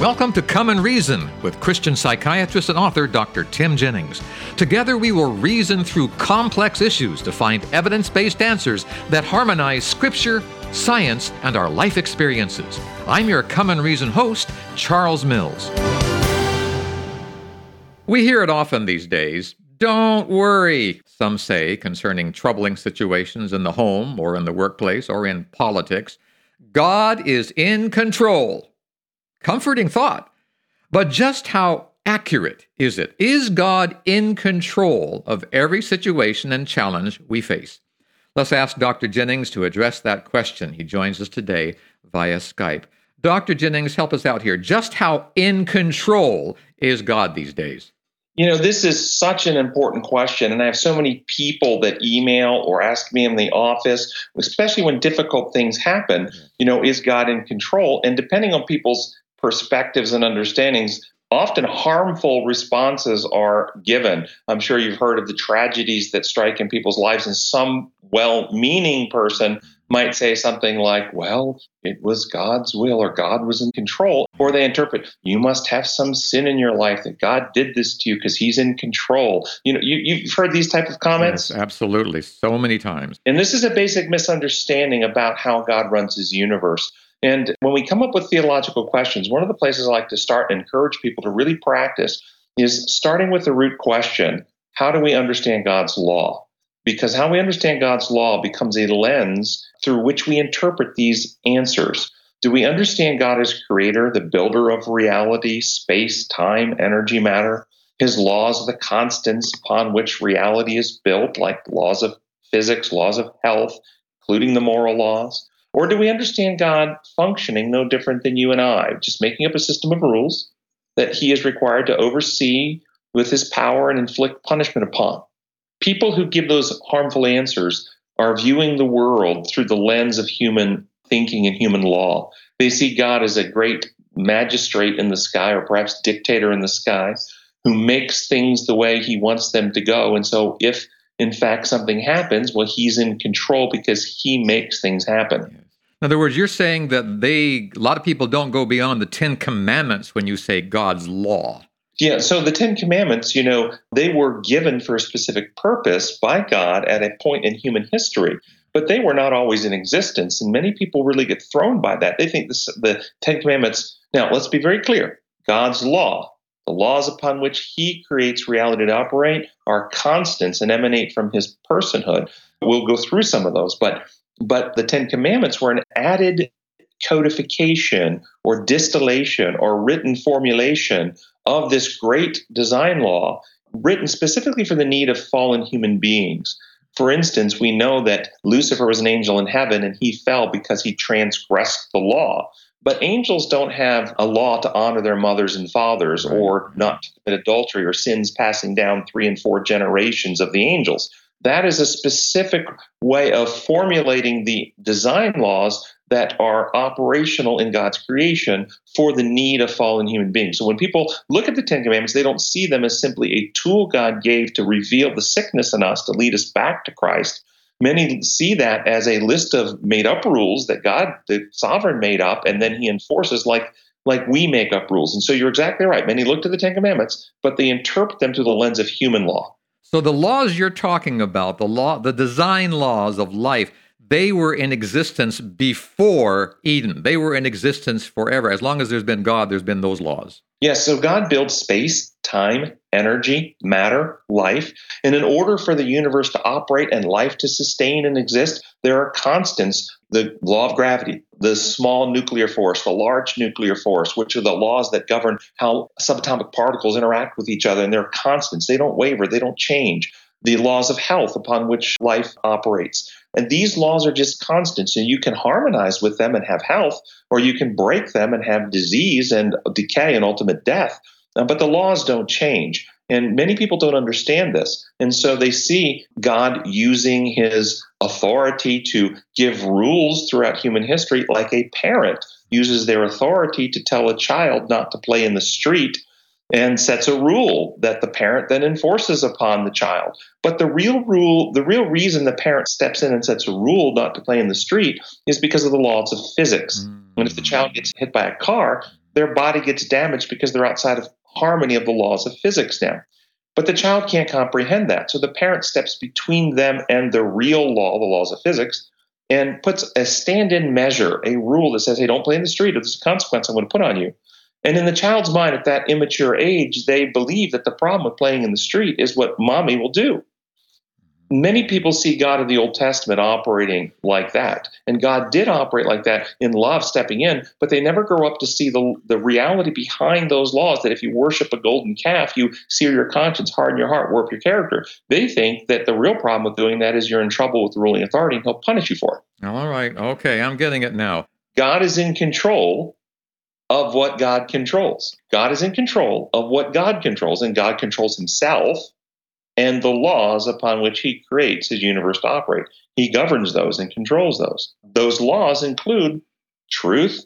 Welcome to Come and Reason with Christian psychiatrist and author Dr. Tim Jennings. Together, we will reason through complex issues to find evidence based answers that harmonize Scripture, science, and our life experiences. I'm your Come and Reason host, Charles Mills. We hear it often these days. Don't worry, some say, concerning troubling situations in the home or in the workplace or in politics. God is in control. Comforting thought. But just how accurate is it? Is God in control of every situation and challenge we face? Let's ask Dr. Jennings to address that question. He joins us today via Skype. Dr. Jennings, help us out here. Just how in control is God these days? You know, this is such an important question, and I have so many people that email or ask me in the office, especially when difficult things happen. You know, is God in control? And depending on people's perspectives and understandings, often harmful responses are given. I'm sure you've heard of the tragedies that strike in people's lives, and some well meaning person might say something like, Well, it was God's will, or God was in control. Or they interpret, You must have some sin in your life that God did this to you because he's in control. You know, you, have heard these type of comments? Yes, absolutely. So many times. And this is a basic misunderstanding about how God runs his universe. And when we come up with theological questions, one of the places I like to start and encourage people to really practice is starting with the root question how do we understand God's law? Because how we understand God's law becomes a lens through which we interpret these answers. Do we understand God as creator, the builder of reality, space, time, energy, matter? His laws, are the constants upon which reality is built, like laws of physics, laws of health, including the moral laws? Or do we understand God functioning no different than you and I, just making up a system of rules that he is required to oversee with his power and inflict punishment upon? People who give those harmful answers are viewing the world through the lens of human thinking and human law. They see God as a great magistrate in the sky or perhaps dictator in the sky who makes things the way he wants them to go. And so if in fact something happens, well, he's in control because he makes things happen. In other words, you're saying that they, a lot of people don't go beyond the Ten Commandments when you say God's law. Yeah, so the Ten Commandments, you know, they were given for a specific purpose by God at a point in human history, but they were not always in existence. And many people really get thrown by that. They think this, the Ten Commandments, now let's be very clear God's law, the laws upon which he creates reality to operate are constants and emanate from his personhood. We'll go through some of those, but but the Ten Commandments were an added codification or distillation or written formulation of this great design law written specifically for the need of fallen human beings. For instance, we know that Lucifer was an angel in heaven and he fell because he transgressed the law. But angels don't have a law to honor their mothers and fathers or not to commit adultery or sins passing down three and four generations of the angels. That is a specific way of formulating the design laws that are operational in God's creation for the need of fallen human beings. So when people look at the Ten Commandments, they don't see them as simply a tool God gave to reveal the sickness in us to lead us back to Christ. Many see that as a list of made up rules that God, the sovereign, made up, and then he enforces like like we make up rules. And so you're exactly right. Many look to the Ten Commandments, but they interpret them through the lens of human law. So the laws you're talking about, the law, the design laws of life, they were in existence before Eden. They were in existence forever. As long as there's been God, there's been those laws. Yes, so God built space, time, energy, matter, life. And in order for the universe to operate and life to sustain and exist, there are constants the law of gravity, the small nuclear force, the large nuclear force, which are the laws that govern how subatomic particles interact with each other. And they're constants, they don't waver, they don't change. The laws of health upon which life operates. And these laws are just constants, and you can harmonize with them and have health, or you can break them and have disease and decay and ultimate death. Uh, but the laws don't change. And many people don't understand this. And so they see God using his authority to give rules throughout human history, like a parent uses their authority to tell a child not to play in the street and sets a rule that the parent then enforces upon the child. But the real rule, the real reason the parent steps in and sets a rule not to play in the street is because of the laws of physics. Mm. And if the child gets hit by a car, their body gets damaged because they're outside of harmony of the laws of physics now. But the child can't comprehend that. So the parent steps between them and the real law, the laws of physics, and puts a stand in measure, a rule that says, hey, don't play in the street, or there's a consequence I'm going to put on you. And in the child's mind at that immature age, they believe that the problem with playing in the street is what mommy will do many people see God in the Old Testament operating like that. And God did operate like that in love, stepping in, but they never grow up to see the, the reality behind those laws that if you worship a golden calf, you sear your conscience, harden your heart, warp your character. They think that the real problem with doing that is you're in trouble with the ruling authority and he'll punish you for it. Oh, all right. Okay. I'm getting it now. God is in control of what God controls. God is in control of what God controls, and God controls himself and the laws upon which he creates his universe to operate. He governs those and controls those. Those laws include truth,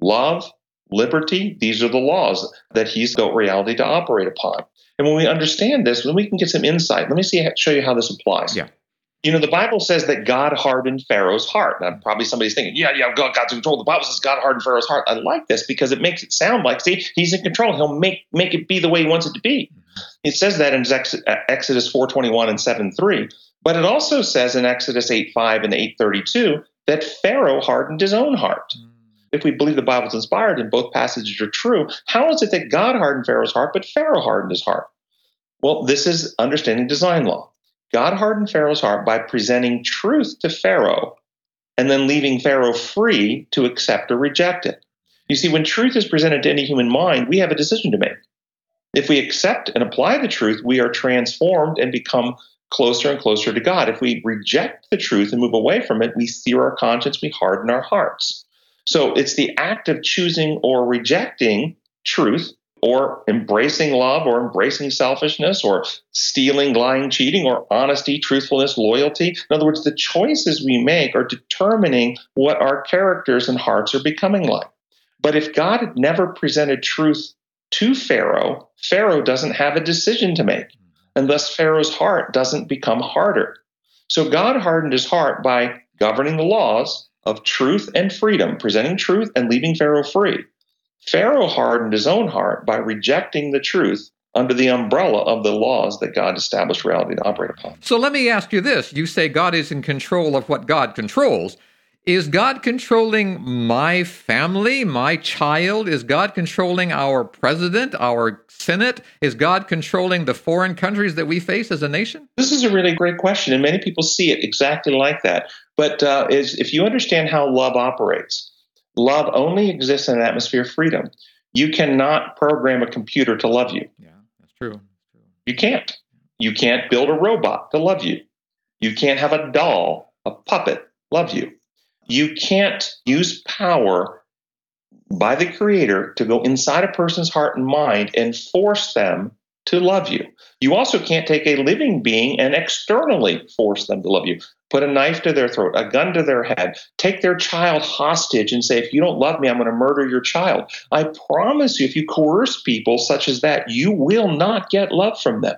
love, liberty. These are the laws that he's built reality to operate upon. And when we understand this, then we can get some insight. Let me see show you how this applies. Yeah. You know, the Bible says that God hardened Pharaoh's heart. Now, probably somebody's thinking, yeah, yeah, God, God's in control. The Bible says God hardened Pharaoh's heart. I like this because it makes it sound like, see, he's in control. He'll make make it be the way he wants it to be. It says that in uh, Exodus 4:21 and 7:3, but it also says in Exodus 8:5 and 8:32 that Pharaoh hardened his own heart. If we believe the Bible is inspired and both passages are true, how is it that God hardened Pharaoh's heart, but Pharaoh hardened his heart? Well, this is understanding design law. God hardened Pharaoh's heart by presenting truth to Pharaoh and then leaving Pharaoh free to accept or reject it. You see, when truth is presented to any human mind, we have a decision to make. If we accept and apply the truth, we are transformed and become closer and closer to God. If we reject the truth and move away from it, we sear our conscience, we harden our hearts. So it's the act of choosing or rejecting truth or embracing love or embracing selfishness or stealing, lying, cheating or honesty, truthfulness, loyalty. In other words, the choices we make are determining what our characters and hearts are becoming like. But if God had never presented truth to Pharaoh, Pharaoh doesn't have a decision to make. And thus Pharaoh's heart doesn't become harder. So God hardened his heart by governing the laws of truth and freedom, presenting truth and leaving Pharaoh free. Pharaoh hardened his own heart by rejecting the truth under the umbrella of the laws that God established reality to operate upon. So let me ask you this. You say God is in control of what God controls. Is God controlling my family, my child? Is God controlling our president, our Senate? Is God controlling the foreign countries that we face as a nation? This is a really great question, and many people see it exactly like that. But uh, is, if you understand how love operates, Love only exists in an atmosphere of freedom. You cannot program a computer to love you. Yeah, that's true. You can't. You can't build a robot to love you. You can't have a doll, a puppet, love you. You can't use power by the creator to go inside a person's heart and mind and force them to love you. You also can't take a living being and externally force them to love you. Put a knife to their throat, a gun to their head, take their child hostage and say, if you don't love me, I'm going to murder your child. I promise you, if you coerce people such as that, you will not get love from them.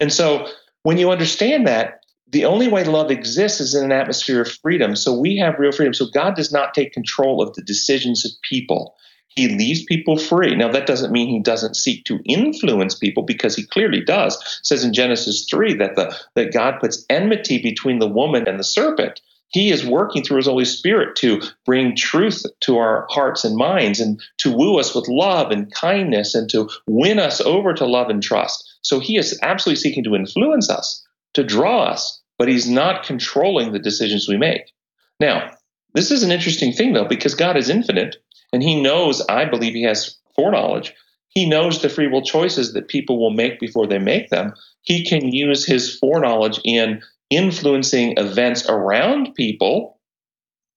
And so when you understand that, the only way love exists is in an atmosphere of freedom. So we have real freedom. So God does not take control of the decisions of people. He leaves people free. Now, that doesn't mean he doesn't seek to influence people because he clearly does. It says in Genesis 3 that, the, that God puts enmity between the woman and the serpent. He is working through his Holy Spirit to bring truth to our hearts and minds and to woo us with love and kindness and to win us over to love and trust. So he is absolutely seeking to influence us, to draw us, but he's not controlling the decisions we make. Now, this is an interesting thing, though, because God is infinite and he knows, I believe he has foreknowledge. He knows the free will choices that people will make before they make them. He can use his foreknowledge in influencing events around people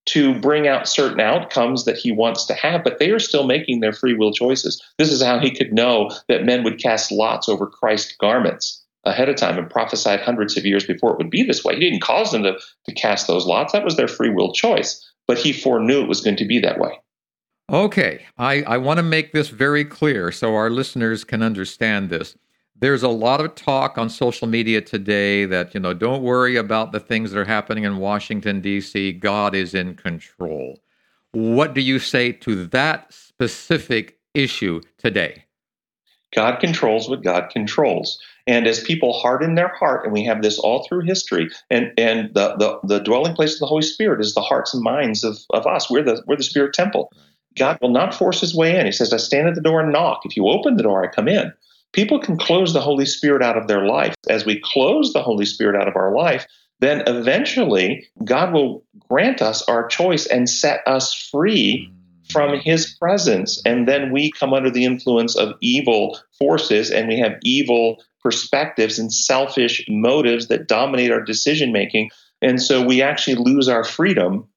to bring out certain outcomes that he wants to have, but they are still making their free will choices. This is how he could know that men would cast lots over Christ's garments ahead of time and prophesied hundreds of years before it would be this way. He didn't cause them to, to cast those lots. That was their free will choice, but he foreknew it was going to be that way. Okay, I, I want to make this very clear so our listeners can understand this. There's a lot of talk on social media today that, you know, don't worry about the things that are happening in Washington, D.C., God is in control. What do you say to that specific issue today? God controls what God controls. And as people harden their heart, and we have this all through history, and, and the, the, the dwelling place of the Holy Spirit is the hearts and minds of, of us. We're the, we're the Spirit temple. God will not force his way in. He says, I stand at the door and knock. If you open the door, I come in. People can close the Holy Spirit out of their life. As we close the Holy Spirit out of our life, then eventually God will grant us our choice and set us free from his presence. And then we come under the influence of evil forces and we have evil perspectives and selfish motives that dominate our decision making. And so we actually lose our freedom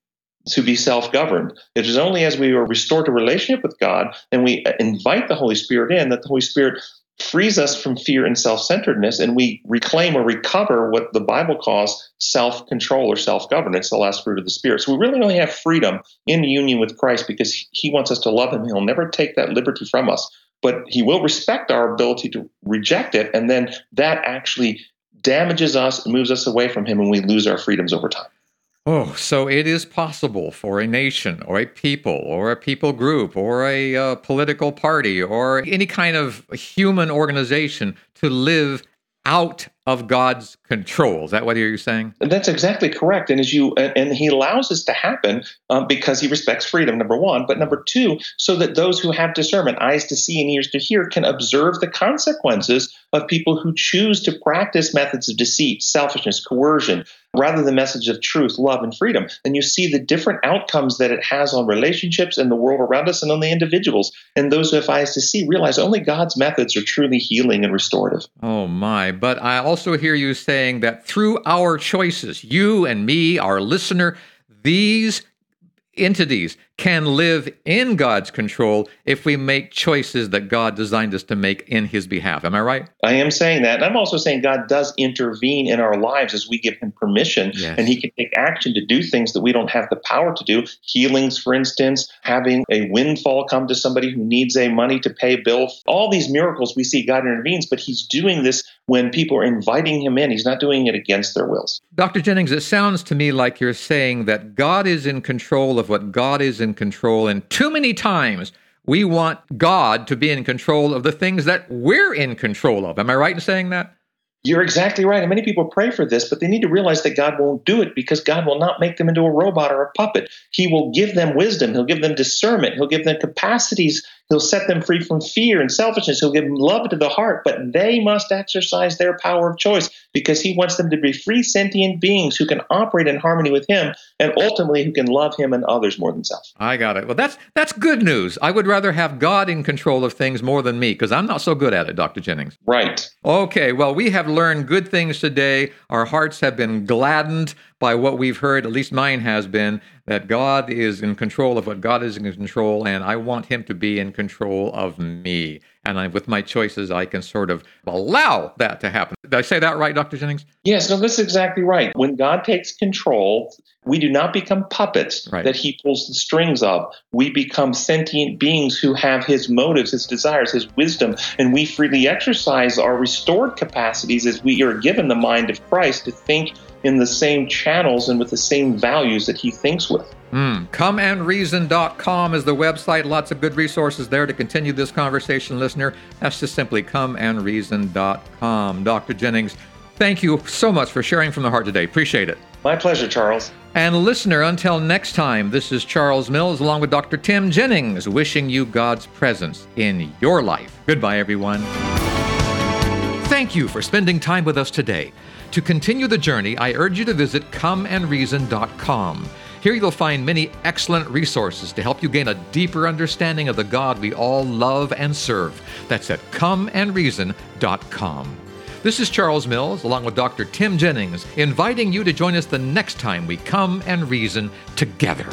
to be self governed. It is only as we are restored to relationship with God and we invite the Holy Spirit in that the Holy Spirit frees us from fear and self centeredness, and we reclaim or recover what the Bible calls self control or self governance, the last fruit of the Spirit. So we really only have freedom in union with Christ because He wants us to love Him. He'll never take that liberty from us, but He will respect our ability to reject it, and then that actually damages us and moves us away from Him, and we lose our freedoms over time. Oh, so it is possible for a nation or a people or a people group or a uh, political party or any kind of human organization to live out of God's control. Is that what you're saying? That's exactly correct. And as you and he allows this to happen um, because he respects freedom. Number one, but number two, so that those who have discernment, eyes to see and ears to hear, can observe the consequences of people who choose to practice methods of deceit, selfishness, coercion, rather than message of truth, love, and freedom. And you see the different outcomes that it has on relationships and the world around us and on the individuals. And those who have eyes to see realize only God's methods are truly healing and restorative. Oh my! But I also hear you saying that through our choices, you and me, our listener, these entities can live in God's control if we make choices that God designed us to make in His behalf. Am I right? I am saying that. And I'm also saying God does intervene in our lives as we give Him permission, yes. and He can take action to do things that we don't have the power to do. Healings, for instance, having a windfall come to somebody who needs a money to pay a bill. All these miracles we see God intervenes, but He's doing this when people are inviting Him in. He's not doing it against their wills. Dr. Jennings, it sounds to me like you're saying that God is in control of what God is in control. And too many times we want God to be in control of the things that we're in control of. Am I right in saying that? You're exactly right. And many people pray for this, but they need to realize that God won't do it because God will not make them into a robot or a puppet. He will give them wisdom. He'll give them discernment. He'll give them capacities He'll set them free from fear and selfishness. He'll give them love to the heart, but they must exercise their power of choice because he wants them to be free sentient beings who can operate in harmony with him and ultimately who can love him and others more than self. I got it. Well, that's that's good news. I would rather have God in control of things more than me because I'm not so good at it, Dr. Jennings. Right. Okay, well, we have learned good things today. Our hearts have been gladdened by what we've heard, at least mine has been, that God is in control of what God is in control, and I want Him to be in control of me. And I, with my choices, I can sort of allow that to happen. Did I say that right, Dr. Jennings? Yes, no, that's exactly right. When God takes control, we do not become puppets right. that He pulls the strings of. We become sentient beings who have His motives, His desires, His wisdom, and we freely exercise our restored capacities as we are given the mind of Christ to think in the same channels and with the same values that he thinks with. Mm. ComeandReason.com is the website. Lots of good resources there to continue this conversation, listener. That's just simply comeandreason.com. Dr. Jennings, thank you so much for sharing from the heart today. Appreciate it. My pleasure, Charles. And listener, until next time, this is Charles Mills along with Dr. Tim Jennings wishing you God's presence in your life. Goodbye, everyone. Thank you for spending time with us today. To continue the journey, I urge you to visit comeandreason.com. Here you'll find many excellent resources to help you gain a deeper understanding of the God we all love and serve. That's at comeandreason.com. This is Charles Mills, along with Dr. Tim Jennings, inviting you to join us the next time we come and reason together.